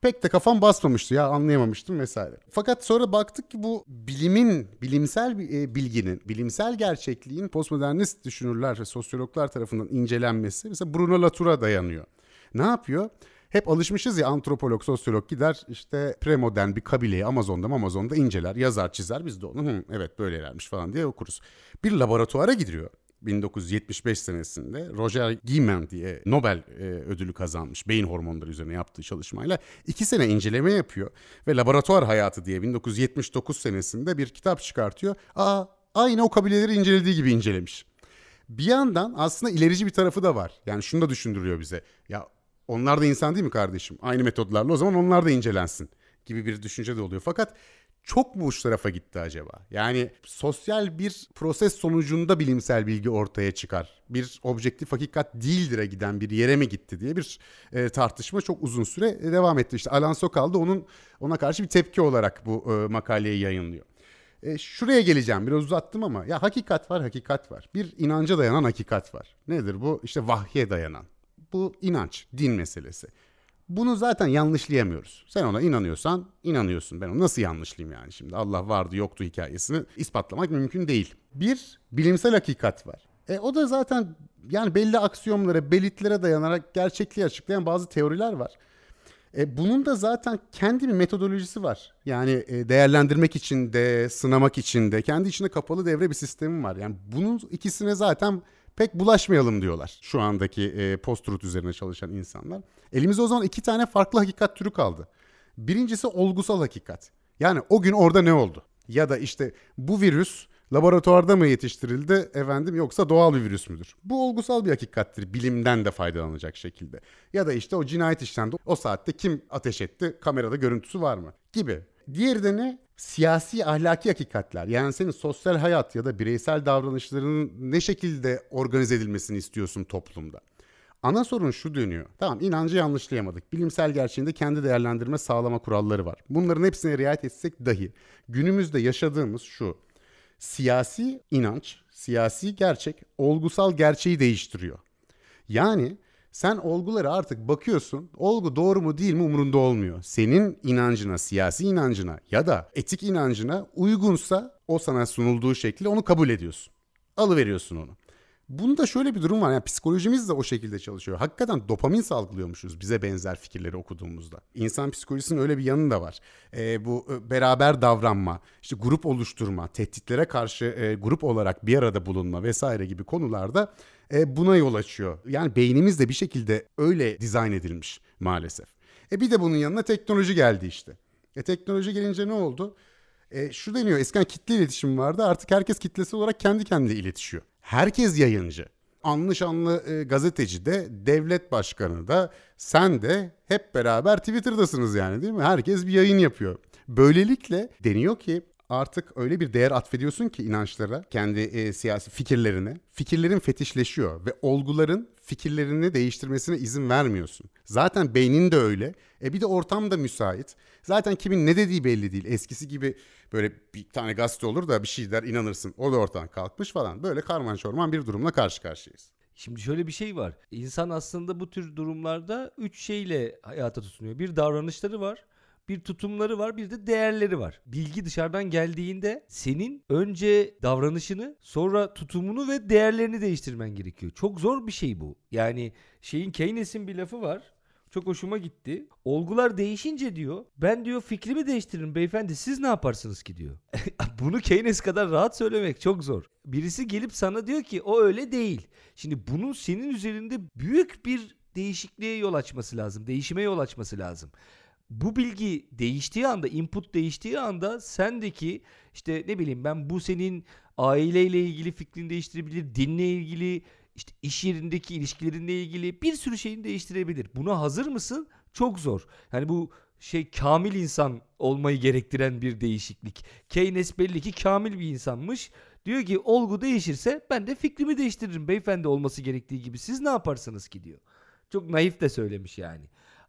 Pek de kafam basmamıştı ya anlayamamıştım vesaire. Fakat sonra baktık ki bu bilimin, bilimsel e, bilginin, bilimsel gerçekliğin postmodernist düşünürler ve sosyologlar tarafından incelenmesi mesela Bruno Latour'a dayanıyor. Ne yapıyor? Hep alışmışız ya antropolog, sosyolog gider işte premodern bir kabileyi Amazon'da Amazon'da inceler, yazar, çizer. Biz de onu Hı, evet böylelermiş falan diye okuruz. Bir laboratuvara gidiyor. 1975 senesinde Roger Guillemin diye Nobel e, ödülü kazanmış beyin hormonları üzerine yaptığı çalışmayla iki sene inceleme yapıyor ve laboratuvar hayatı diye 1979 senesinde bir kitap çıkartıyor. Aa aynı o kabileleri incelediği gibi incelemiş. Bir yandan aslında ilerici bir tarafı da var. Yani şunu da düşündürüyor bize. Ya onlar da insan değil mi kardeşim? Aynı metodlarla o zaman onlar da incelensin gibi bir düşünce de oluyor. Fakat çok mu uç tarafa gitti acaba? Yani sosyal bir proses sonucunda bilimsel bilgi ortaya çıkar. Bir objektif hakikat değildir'e giden bir yere mi gitti diye bir e, tartışma çok uzun süre devam etti. İşte Alan Sokal da onun ona karşı bir tepki olarak bu e, makaleyi yayınlıyor. E, şuraya geleceğim biraz uzattım ama ya hakikat var hakikat var. Bir inanca dayanan hakikat var. Nedir bu? İşte vahye dayanan. Bu inanç, din meselesi. Bunu zaten yanlışlayamıyoruz. Sen ona inanıyorsan inanıyorsun. Ben onu nasıl yanlışlayayım yani şimdi? Allah vardı yoktu hikayesini ispatlamak mümkün değil. Bir bilimsel hakikat var. E o da zaten yani belli aksiyomlara, belitlere dayanarak gerçekliği açıklayan bazı teoriler var. E, bunun da zaten kendi bir metodolojisi var. Yani e, değerlendirmek için de, sınamak için de kendi içinde kapalı devre bir sistemi var. Yani bunun ikisine zaten pek bulaşmayalım diyorlar şu andaki e, post-truth üzerine çalışan insanlar. Elimizde o zaman iki tane farklı hakikat türü kaldı. Birincisi olgusal hakikat. Yani o gün orada ne oldu? Ya da işte bu virüs laboratuvarda mı yetiştirildi efendim yoksa doğal bir virüs müdür? Bu olgusal bir hakikattir bilimden de faydalanacak şekilde. Ya da işte o cinayet işlendi o saatte kim ateş etti kamerada görüntüsü var mı gibi. Diğeri ne? siyasi ahlaki hakikatler yani senin sosyal hayat ya da bireysel davranışlarının ne şekilde organize edilmesini istiyorsun toplumda. Ana sorun şu dönüyor. Tamam inancı yanlışlayamadık. Bilimsel gerçeğinde kendi değerlendirme sağlama kuralları var. Bunların hepsine riayet etsek dahi günümüzde yaşadığımız şu. Siyasi inanç, siyasi gerçek olgusal gerçeği değiştiriyor. Yani sen olguları artık bakıyorsun. Olgu doğru mu değil mi umurunda olmuyor. Senin inancına, siyasi inancına ya da etik inancına uygunsa o sana sunulduğu şekilde onu kabul ediyorsun. Alıveriyorsun onu. Bunda şöyle bir durum var. Yani psikolojimiz de o şekilde çalışıyor. Hakikaten dopamin salgılıyormuşuz bize benzer fikirleri okuduğumuzda. İnsan psikolojisinin öyle bir yanı da var. E, bu beraber davranma, işte grup oluşturma, tehditlere karşı e, grup olarak bir arada bulunma vesaire gibi konularda e, buna yol açıyor. Yani beynimiz de bir şekilde öyle dizayn edilmiş maalesef. E bir de bunun yanına teknoloji geldi işte. E teknoloji gelince ne oldu? E, şu deniyor eskiden kitle iletişim vardı artık herkes kitlesi olarak kendi kendine iletişiyor. Herkes yayıncı. Anlı şanlı e, gazeteci de, devlet başkanı da, sen de hep beraber Twitter'dasınız yani değil mi? Herkes bir yayın yapıyor. Böylelikle deniyor ki artık öyle bir değer atfediyorsun ki inançlara, kendi e, siyasi fikirlerine. Fikirlerin fetişleşiyor ve olguların fikirlerini değiştirmesine izin vermiyorsun. Zaten beynin de öyle. E bir de ortam da müsait. Zaten kimin ne dediği belli değil. Eskisi gibi böyle bir tane gazete olur da bir şey der inanırsın. O da ortadan kalkmış falan. Böyle karman çorman bir durumla karşı karşıyayız. Şimdi şöyle bir şey var. İnsan aslında bu tür durumlarda üç şeyle hayata tutunuyor. Bir davranışları var bir tutumları var bir de değerleri var. Bilgi dışarıdan geldiğinde senin önce davranışını sonra tutumunu ve değerlerini değiştirmen gerekiyor. Çok zor bir şey bu. Yani şeyin Keynes'in bir lafı var. Çok hoşuma gitti. Olgular değişince diyor ben diyor fikrimi değiştiririm beyefendi siz ne yaparsınız ki diyor. Bunu Keynes kadar rahat söylemek çok zor. Birisi gelip sana diyor ki o öyle değil. Şimdi bunun senin üzerinde büyük bir değişikliğe yol açması lazım. Değişime yol açması lazım bu bilgi değiştiği anda, input değiştiği anda sendeki işte ne bileyim ben bu senin aileyle ilgili fikrini değiştirebilir, dinle ilgili, işte iş yerindeki ilişkilerinle ilgili bir sürü şeyini değiştirebilir. Buna hazır mısın? Çok zor. Yani bu şey kamil insan olmayı gerektiren bir değişiklik. Keynes belli ki kamil bir insanmış. Diyor ki olgu değişirse ben de fikrimi değiştiririm beyefendi olması gerektiği gibi. Siz ne yaparsınız ki diyor. Çok naif de söylemiş yani.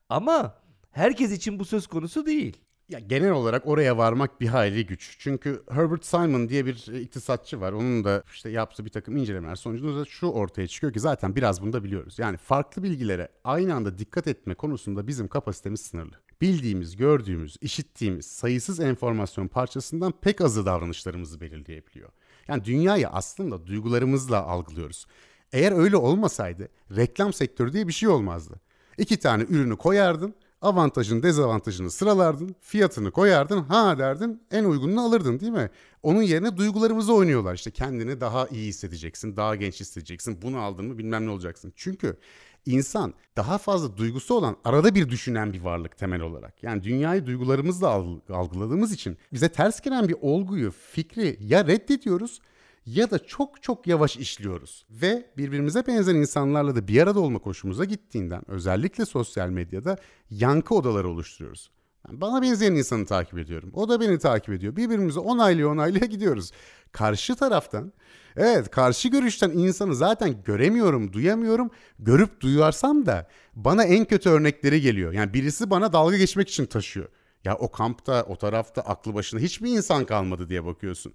Ama herkes için bu söz konusu değil. Ya genel olarak oraya varmak bir hayli güç. Çünkü Herbert Simon diye bir iktisatçı var. Onun da işte yaptığı bir takım incelemeler sonucunda da şu ortaya çıkıyor ki zaten biraz bunu da biliyoruz. Yani farklı bilgilere aynı anda dikkat etme konusunda bizim kapasitemiz sınırlı. Bildiğimiz, gördüğümüz, işittiğimiz sayısız enformasyon parçasından pek azı davranışlarımızı belirleyebiliyor. Yani dünyayı aslında duygularımızla algılıyoruz. Eğer öyle olmasaydı reklam sektörü diye bir şey olmazdı. İki tane ürünü koyardın, avantajını dezavantajını sıralardın, fiyatını koyardın, ha derdin en uygununu alırdın değil mi? Onun yerine duygularımızı oynuyorlar işte kendini daha iyi hissedeceksin, daha genç hissedeceksin, bunu aldın mı bilmem ne olacaksın. Çünkü insan daha fazla duygusu olan arada bir düşünen bir varlık temel olarak. Yani dünyayı duygularımızla algıladığımız için bize ters gelen bir olguyu, fikri ya reddediyoruz ya da çok çok yavaş işliyoruz. Ve birbirimize benzer insanlarla da bir arada olma hoşumuza gittiğinden özellikle sosyal medyada yankı odaları oluşturuyoruz. Yani bana benzeyen insanı takip ediyorum. O da beni takip ediyor. Birbirimizi onaylaya onaylaya gidiyoruz. Karşı taraftan, evet karşı görüşten insanı zaten göremiyorum, duyamıyorum. Görüp duyarsam da bana en kötü örnekleri geliyor. Yani birisi bana dalga geçmek için taşıyor. Ya o kampta, o tarafta aklı başında hiçbir insan kalmadı diye bakıyorsun.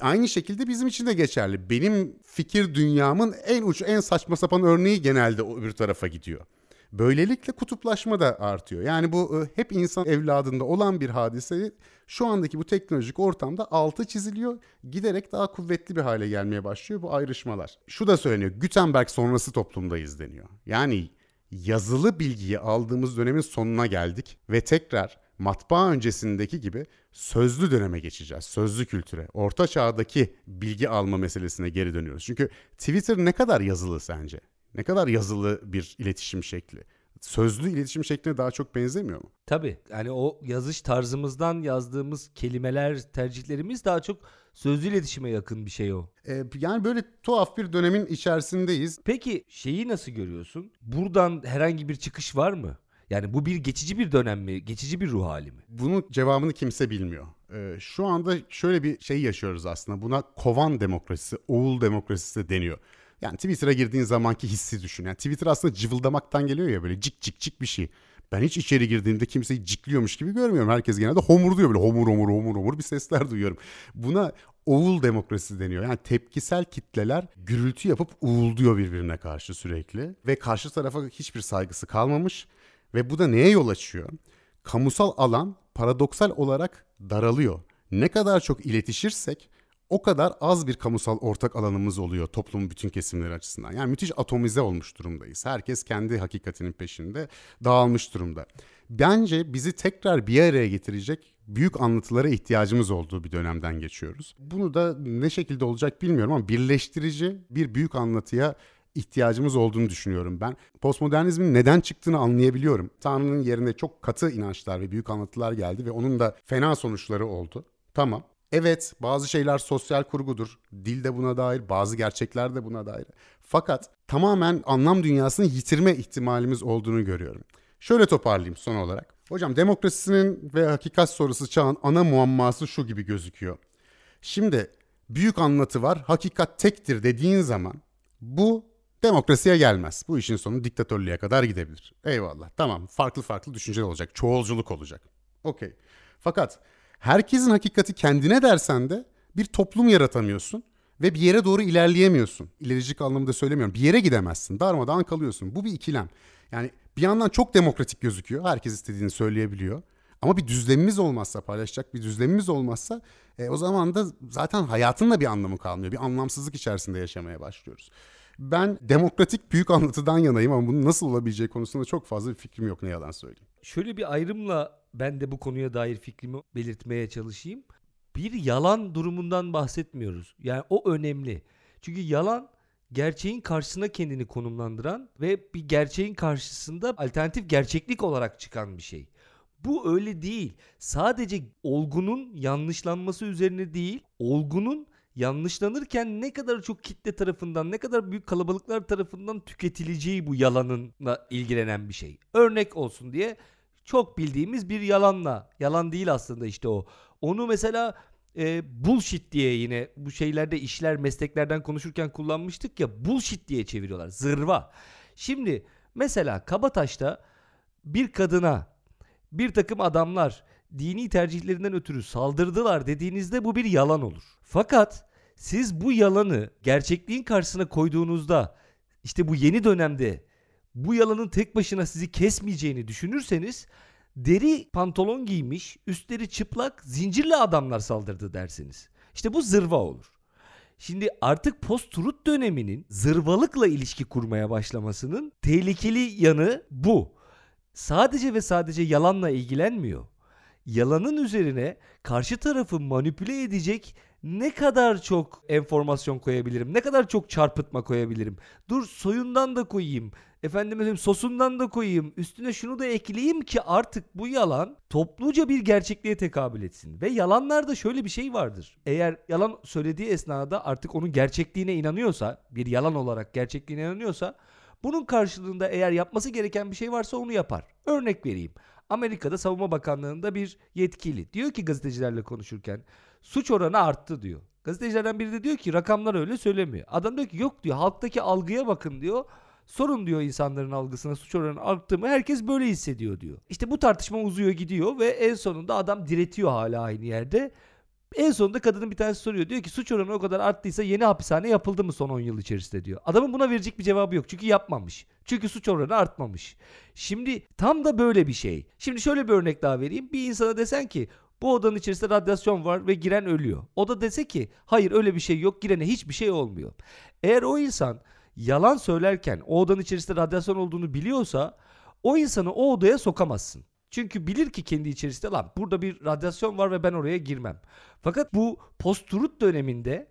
Aynı şekilde bizim için de geçerli. Benim fikir dünyamın en uç, en saçma sapan örneği genelde öbür tarafa gidiyor. Böylelikle kutuplaşma da artıyor. Yani bu e, hep insan evladında olan bir hadise şu andaki bu teknolojik ortamda altı çiziliyor. Giderek daha kuvvetli bir hale gelmeye başlıyor bu ayrışmalar. Şu da söyleniyor. Gutenberg sonrası toplumdayız deniyor. Yani yazılı bilgiyi aldığımız dönemin sonuna geldik ve tekrar matbaa öncesindeki gibi sözlü döneme geçeceğiz. Sözlü kültüre. Orta çağdaki bilgi alma meselesine geri dönüyoruz. Çünkü Twitter ne kadar yazılı sence? Ne kadar yazılı bir iletişim şekli? Sözlü iletişim şekline daha çok benzemiyor mu? Tabii. Yani o yazış tarzımızdan yazdığımız kelimeler, tercihlerimiz daha çok sözlü iletişime yakın bir şey o. Ee, yani böyle tuhaf bir dönemin içerisindeyiz. Peki şeyi nasıl görüyorsun? Buradan herhangi bir çıkış var mı? Yani bu bir geçici bir dönem mi? Geçici bir ruh hali mi? Bunun cevabını kimse bilmiyor. Ee, şu anda şöyle bir şey yaşıyoruz aslında. Buna kovan demokrasisi, oğul demokrasisi de deniyor. Yani Twitter'a girdiğin zamanki hissi düşün. Yani Twitter aslında cıvıldamaktan geliyor ya böyle cik cik cik bir şey. Ben hiç içeri girdiğimde kimseyi cikliyormuş gibi görmüyorum. Herkes genelde homurduyor böyle homur homur homur homur bir sesler duyuyorum. Buna oğul demokrasisi deniyor. Yani tepkisel kitleler gürültü yapıp uğulduyor birbirine karşı sürekli. Ve karşı tarafa hiçbir saygısı kalmamış. Ve bu da neye yol açıyor? Kamusal alan paradoksal olarak daralıyor. Ne kadar çok iletişirsek o kadar az bir kamusal ortak alanımız oluyor toplumun bütün kesimleri açısından. Yani müthiş atomize olmuş durumdayız. Herkes kendi hakikatinin peşinde dağılmış durumda. Bence bizi tekrar bir araya getirecek büyük anlatılara ihtiyacımız olduğu bir dönemden geçiyoruz. Bunu da ne şekilde olacak bilmiyorum ama birleştirici bir büyük anlatıya ihtiyacımız olduğunu düşünüyorum ben. Postmodernizmin neden çıktığını anlayabiliyorum. Tanrı'nın yerine çok katı inançlar ve büyük anlatılar geldi ve onun da fena sonuçları oldu. Tamam. Evet bazı şeyler sosyal kurgudur. Dil de buna dair, bazı gerçekler de buna dair. Fakat tamamen anlam dünyasını yitirme ihtimalimiz olduğunu görüyorum. Şöyle toparlayayım son olarak. Hocam demokrasinin ve hakikat sorusu çağın ana muamması şu gibi gözüküyor. Şimdi büyük anlatı var, hakikat tektir dediğin zaman bu demokrasiye gelmez. Bu işin sonu diktatörlüğe kadar gidebilir. Eyvallah tamam farklı farklı düşünceler olacak, çoğulculuk olacak. Okey. Fakat herkesin hakikati kendine dersen de bir toplum yaratamıyorsun ve bir yere doğru ilerleyemiyorsun. İlericilik anlamında söylemiyorum. Bir yere gidemezsin. Darmadağın kalıyorsun. Bu bir ikilem. Yani bir yandan çok demokratik gözüküyor. Herkes istediğini söyleyebiliyor. Ama bir düzlemimiz olmazsa, paylaşacak bir düzlemimiz olmazsa e, o zaman da zaten hayatın da bir anlamı kalmıyor. Bir anlamsızlık içerisinde yaşamaya başlıyoruz. Ben demokratik büyük anlatıdan yanayım ama bunun nasıl olabileceği konusunda çok fazla bir fikrim yok ne yalan söyleyeyim. Şöyle bir ayrımla ben de bu konuya dair fikrimi belirtmeye çalışayım. Bir yalan durumundan bahsetmiyoruz. Yani o önemli. Çünkü yalan gerçeğin karşısına kendini konumlandıran ve bir gerçeğin karşısında alternatif gerçeklik olarak çıkan bir şey. Bu öyle değil. Sadece olgunun yanlışlanması üzerine değil, olgunun yanlışlanırken ne kadar çok kitle tarafından, ne kadar büyük kalabalıklar tarafından tüketileceği bu yalanınla ilgilenen bir şey. Örnek olsun diye çok bildiğimiz bir yalanla, yalan değil aslında işte o. Onu mesela e, bullshit diye yine bu şeylerde işler mesleklerden konuşurken kullanmıştık ya bullshit diye çeviriyorlar. Zırva. Şimdi mesela Kabataş'ta bir kadına bir takım adamlar dini tercihlerinden ötürü saldırdılar dediğinizde bu bir yalan olur. Fakat siz bu yalanı gerçekliğin karşısına koyduğunuzda işte bu yeni dönemde bu yalanın tek başına sizi kesmeyeceğini düşünürseniz deri pantolon giymiş, üstleri çıplak, zincirli adamlar saldırdı dersiniz. İşte bu zırva olur. Şimdi artık post-truth döneminin zırvalıkla ilişki kurmaya başlamasının tehlikeli yanı bu. Sadece ve sadece yalanla ilgilenmiyor. Yalanın üzerine karşı tarafı manipüle edecek ne kadar çok enformasyon koyabilirim? Ne kadar çok çarpıtma koyabilirim? Dur soyundan da koyayım. Efendim sosundan da koyayım. Üstüne şunu da ekleyeyim ki artık bu yalan topluca bir gerçekliğe tekabül etsin. Ve yalanlarda şöyle bir şey vardır. Eğer yalan söylediği esnada artık onun gerçekliğine inanıyorsa, bir yalan olarak gerçekliğine inanıyorsa bunun karşılığında eğer yapması gereken bir şey varsa onu yapar. Örnek vereyim. Amerika'da Savunma Bakanlığı'nda bir yetkili diyor ki gazetecilerle konuşurken suç oranı arttı diyor. Gazetecilerden biri de diyor ki rakamlar öyle söylemiyor. Adam diyor ki yok diyor halktaki algıya bakın diyor. Sorun diyor insanların algısına suç oranı arttı mı herkes böyle hissediyor diyor. İşte bu tartışma uzuyor gidiyor ve en sonunda adam diretiyor hala aynı yerde. En sonunda kadının bir tanesi soruyor. Diyor ki suç oranı o kadar arttıysa yeni hapishane yapıldı mı son 10 yıl içerisinde diyor. Adamın buna verecek bir cevabı yok. Çünkü yapmamış. Çünkü suç oranı artmamış. Şimdi tam da böyle bir şey. Şimdi şöyle bir örnek daha vereyim. Bir insana desen ki bu odanın içerisinde radyasyon var ve giren ölüyor. O da dese ki hayır öyle bir şey yok girene hiçbir şey olmuyor. Eğer o insan yalan söylerken o odanın içerisinde radyasyon olduğunu biliyorsa o insanı o odaya sokamazsın. Çünkü bilir ki kendi içerisinde lan burada bir radyasyon var ve ben oraya girmem. Fakat bu post-truth döneminde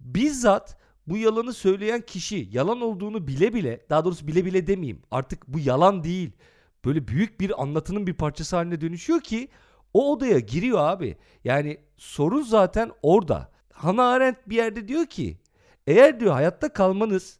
bizzat bu yalanı söyleyen kişi yalan olduğunu bile bile daha doğrusu bile bile demeyeyim artık bu yalan değil. Böyle büyük bir anlatının bir parçası haline dönüşüyor ki o odaya giriyor abi. Yani sorun zaten orada. Hannah Arendt bir yerde diyor ki eğer diyor hayatta kalmanız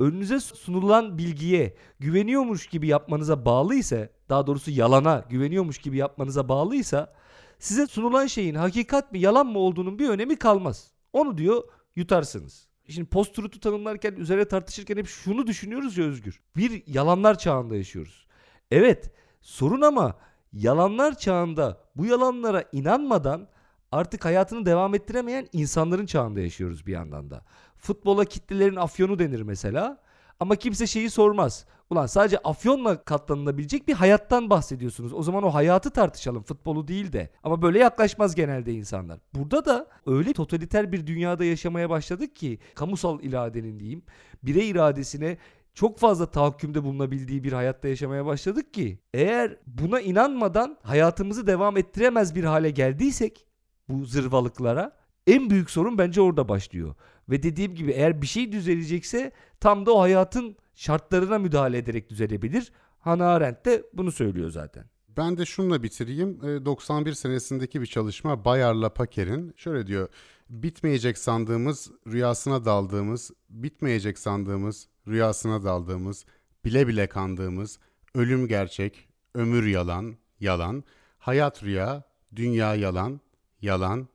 önünüze sunulan bilgiye güveniyormuş gibi yapmanıza bağlı ise daha doğrusu yalana güveniyormuş gibi yapmanıza bağlıysa size sunulan şeyin hakikat mi yalan mı olduğunun bir önemi kalmaz. Onu diyor yutarsınız. Şimdi post tanımlarken üzerine tartışırken hep şunu düşünüyoruz ya Özgür. Bir yalanlar çağında yaşıyoruz. Evet sorun ama yalanlar çağında bu yalanlara inanmadan artık hayatını devam ettiremeyen insanların çağında yaşıyoruz bir yandan da. Futbola kitlelerin afyonu denir mesela. Ama kimse şeyi sormaz. Ulan sadece afyonla katlanılabilecek bir hayattan bahsediyorsunuz. O zaman o hayatı tartışalım futbolu değil de. Ama böyle yaklaşmaz genelde insanlar. Burada da öyle totaliter bir dünyada yaşamaya başladık ki kamusal iradenin diyeyim birey iradesine çok fazla tahakkümde bulunabildiği bir hayatta yaşamaya başladık ki eğer buna inanmadan hayatımızı devam ettiremez bir hale geldiysek bu zırvalıklara en büyük sorun bence orada başlıyor. Ve dediğim gibi eğer bir şey düzelecekse tam da o hayatın şartlarına müdahale ederek düzelebilir. Hannah Arendt de bunu söylüyor zaten. Ben de şununla bitireyim. E, 91 senesindeki bir çalışma Bayar'la Paker'in şöyle diyor. Bitmeyecek sandığımız, rüyasına daldığımız, bitmeyecek sandığımız, rüyasına daldığımız, bile bile kandığımız, ölüm gerçek, ömür yalan, yalan, hayat rüya, dünya yalan, yalan,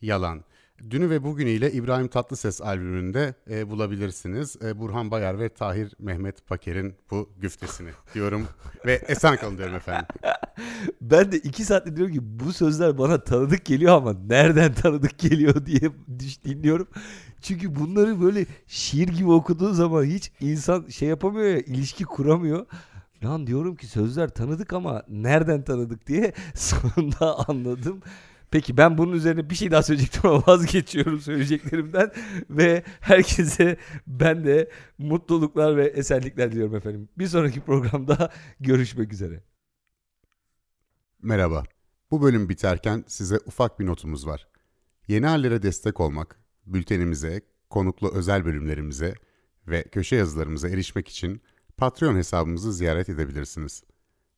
yalan. Dünü ve bugünüyle İbrahim Tatlıses albümünde e, bulabilirsiniz. E, Burhan Bayar ve Tahir Mehmet Paker'in bu güftesini diyorum ve esen kalın diyorum efendim. Ben de iki saattir diyorum ki bu sözler bana tanıdık geliyor ama nereden tanıdık geliyor diye dinliyorum. Çünkü bunları böyle şiir gibi okuduğun zaman hiç insan şey yapamıyor ya ilişki kuramıyor. Lan diyorum ki sözler tanıdık ama nereden tanıdık diye sonunda anladım. Peki ben bunun üzerine bir şey daha söyleyecektim ama vazgeçiyorum söyleyeceklerimden ve herkese ben de mutluluklar ve esenlikler diliyorum efendim. Bir sonraki programda görüşmek üzere. Merhaba. Bu bölüm biterken size ufak bir notumuz var. Yeni hallere destek olmak, bültenimize, konuklu özel bölümlerimize ve köşe yazılarımıza erişmek için Patreon hesabımızı ziyaret edebilirsiniz.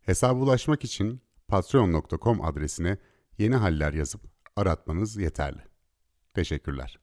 Hesaba ulaşmak için patreon.com adresine yeni haller yazıp aratmanız yeterli. Teşekkürler.